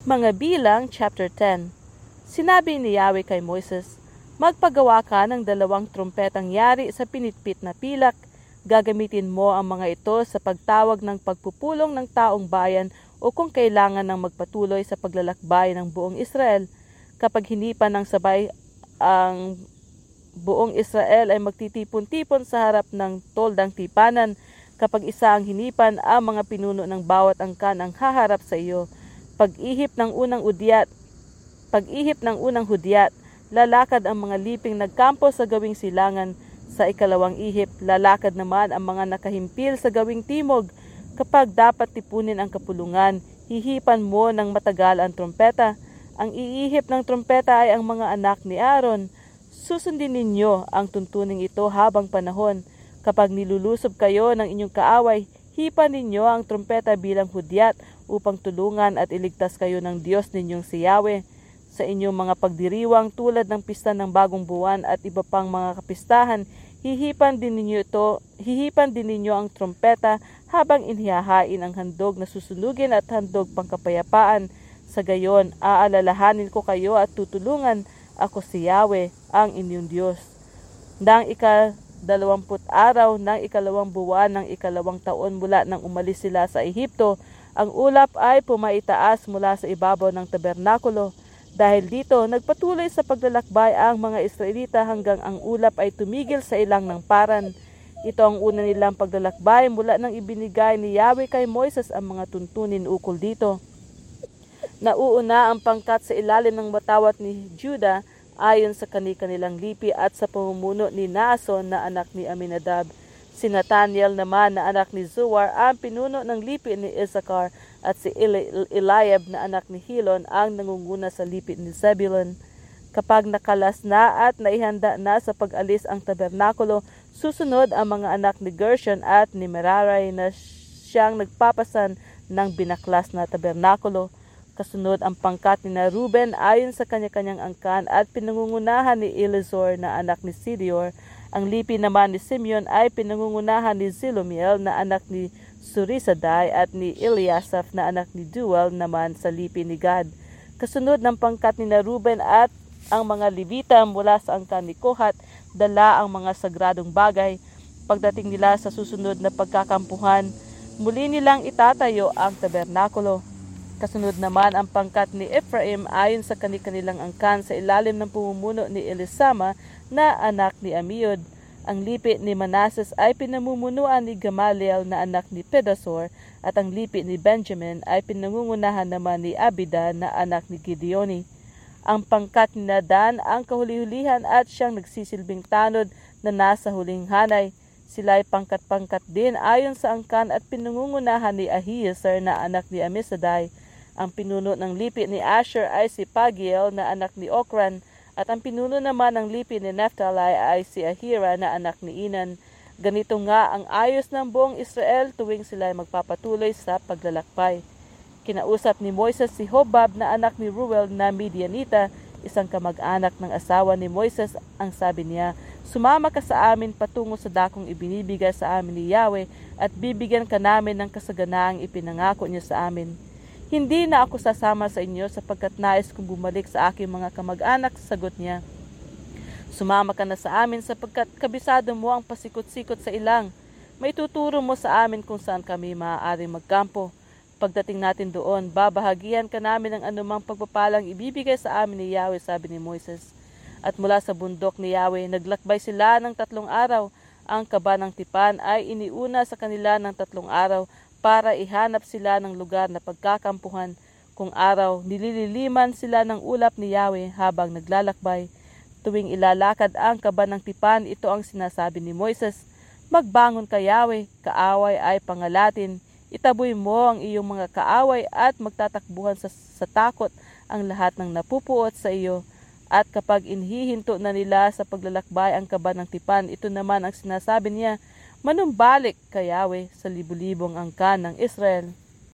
Mga Bilang, chapter 10 Sinabi ni Yahweh kay Moises, Magpagawa ka ng dalawang trumpetang yari sa pinitpit na pilak. Gagamitin mo ang mga ito sa pagtawag ng pagpupulong ng taong bayan o kung kailangan ng magpatuloy sa paglalakbay ng buong Israel. Kapag hinipan ng sabay ang buong Israel ay magtitipon-tipon sa harap ng toldang tipanan. Kapag isa ang hinipan, ang mga pinuno ng bawat angkan ang haharap sa iyo pag-ihip ng unang udyat, pag-ihip ng unang hudyat, lalakad ang mga liping nagkampo sa gawing silangan, sa ikalawang ihip, lalakad naman ang mga nakahimpil sa gawing timog. Kapag dapat tipunin ang kapulungan, hihipan mo ng matagal ang trompeta. Ang iihip ng trompeta ay ang mga anak ni Aaron. Susundin ninyo ang tuntuning ito habang panahon. Kapag nilulusob kayo ng inyong kaaway, hipan ninyo ang trompeta bilang hudyat upang tulungan at iligtas kayo ng Diyos ninyong si Yahweh sa inyong mga pagdiriwang tulad ng pista ng bagong buwan at iba pang mga kapistahan, hihipan din ninyo ito, hihipan din ninyo ang trompeta habang inihahain ang handog na susunugin at handog pangkapayapaan. Sa gayon, aalalahanin ko kayo at tutulungan ako si Yahweh, ang inyong Diyos. Nang ika dalawamput araw ng ikalawang buwan ng ikalawang taon mula nang umalis sila sa Ehipto, ang ulap ay pumaitaas mula sa ibabaw ng tabernakulo. Dahil dito, nagpatuloy sa paglalakbay ang mga Israelita hanggang ang ulap ay tumigil sa ilang ng paran. Ito ang una nilang paglalakbay mula nang ibinigay ni Yahweh kay Moises ang mga tuntunin ukol dito. Nauuna ang pangkat sa ilalim ng batawat ni Judah ayon sa kani-kanilang lipi at sa pamumuno ni Naason na anak ni Aminadab Si Nathaniel naman na anak ni Zuar ang pinuno ng lipi ni Isakar at si Eli- Eliab na anak ni Hilon ang nangunguna sa lipi ni Zebulun. Kapag nakalas na at naihanda na sa pag-alis ang tabernakulo, susunod ang mga anak ni Gershon at ni Meraray na siyang nagpapasan ng binaklas na tabernakulo. Kasunod ang pangkat ni na Ruben ayon sa kanya-kanyang angkan at pinangungunahan ni Elizor na anak ni Sidior ang lipi naman ni Simeon ay pinangungunahan ni Zilomiel na anak ni Surisaday at ni Eliasaph na anak ni Duel naman sa lipi ni Gad. Kasunod ng pangkat ni Ruben at ang mga Levita mula sa angkan ni Kohat, dala ang mga sagradong bagay. Pagdating nila sa susunod na pagkakampuhan, muli nilang itatayo ang tabernakulo. Kasunod naman ang pangkat ni Ephraim ayon sa kanilang angkan sa ilalim ng pumumuno ni Elisama na anak ni Amiud. Ang lipi ni Manassas ay pinamumunuan ni Gamaliel na anak ni Pedasor at ang lipi ni Benjamin ay pinangungunahan naman ni Abida na anak ni Gideoni. Ang pangkat ni Nadan ang kahuli-hulihan at siyang nagsisilbing tanod na nasa huling hanay. Sila ay pangkat-pangkat din ayon sa angkan at pinangungunahan ni Ahiezer na anak ni Amisadai ang pinuno ng lipi ni Asher ay si Pagiel na anak ni Okran at ang pinuno naman ng lipi ni Naphtali ay si Ahira na anak ni Inan. Ganito nga ang ayos ng buong Israel tuwing sila ay magpapatuloy sa paglalakbay. Kinausap ni Moises si Hobab na anak ni Ruel na Midianita, isang kamag-anak ng asawa ni Moises, ang sabi niya, Sumama ka sa amin patungo sa dakong ibinibigay sa amin ni Yahweh at bibigyan ka namin ng kasaganaang ipinangako niya sa amin. Hindi na ako sasama sa inyo sapagkat nais kong bumalik sa aking mga kamag-anak, sagot niya. Sumama ka na sa amin sapagkat kabisado mo ang pasikot-sikot sa ilang. May tuturo mo sa amin kung saan kami maaaring magkampo. Pagdating natin doon, babahagian ka namin ng anumang pagpapalang ibibigay sa amin ni Yahweh, sabi ni Moises. At mula sa bundok ni Yahweh, naglakbay sila ng tatlong araw. Ang kaba ng tipan ay iniuna sa kanila ng tatlong araw para ihanap sila ng lugar na pagkakampuhan. Kung araw, nilililiman sila ng ulap ni Yahweh habang naglalakbay. Tuwing ilalakad ang kaba ng tipan, ito ang sinasabi ni Moises, Magbangon ka Yahweh, kaaway ay pangalatin. Itaboy mo ang iyong mga kaaway at magtatakbuhan sa, sa takot ang lahat ng napupuot sa iyo. At kapag inhihinto na nila sa paglalakbay ang kaba ng tipan, ito naman ang sinasabi niya, Manumbalik ka Yahweh sa libu-libong angkan ng Israel.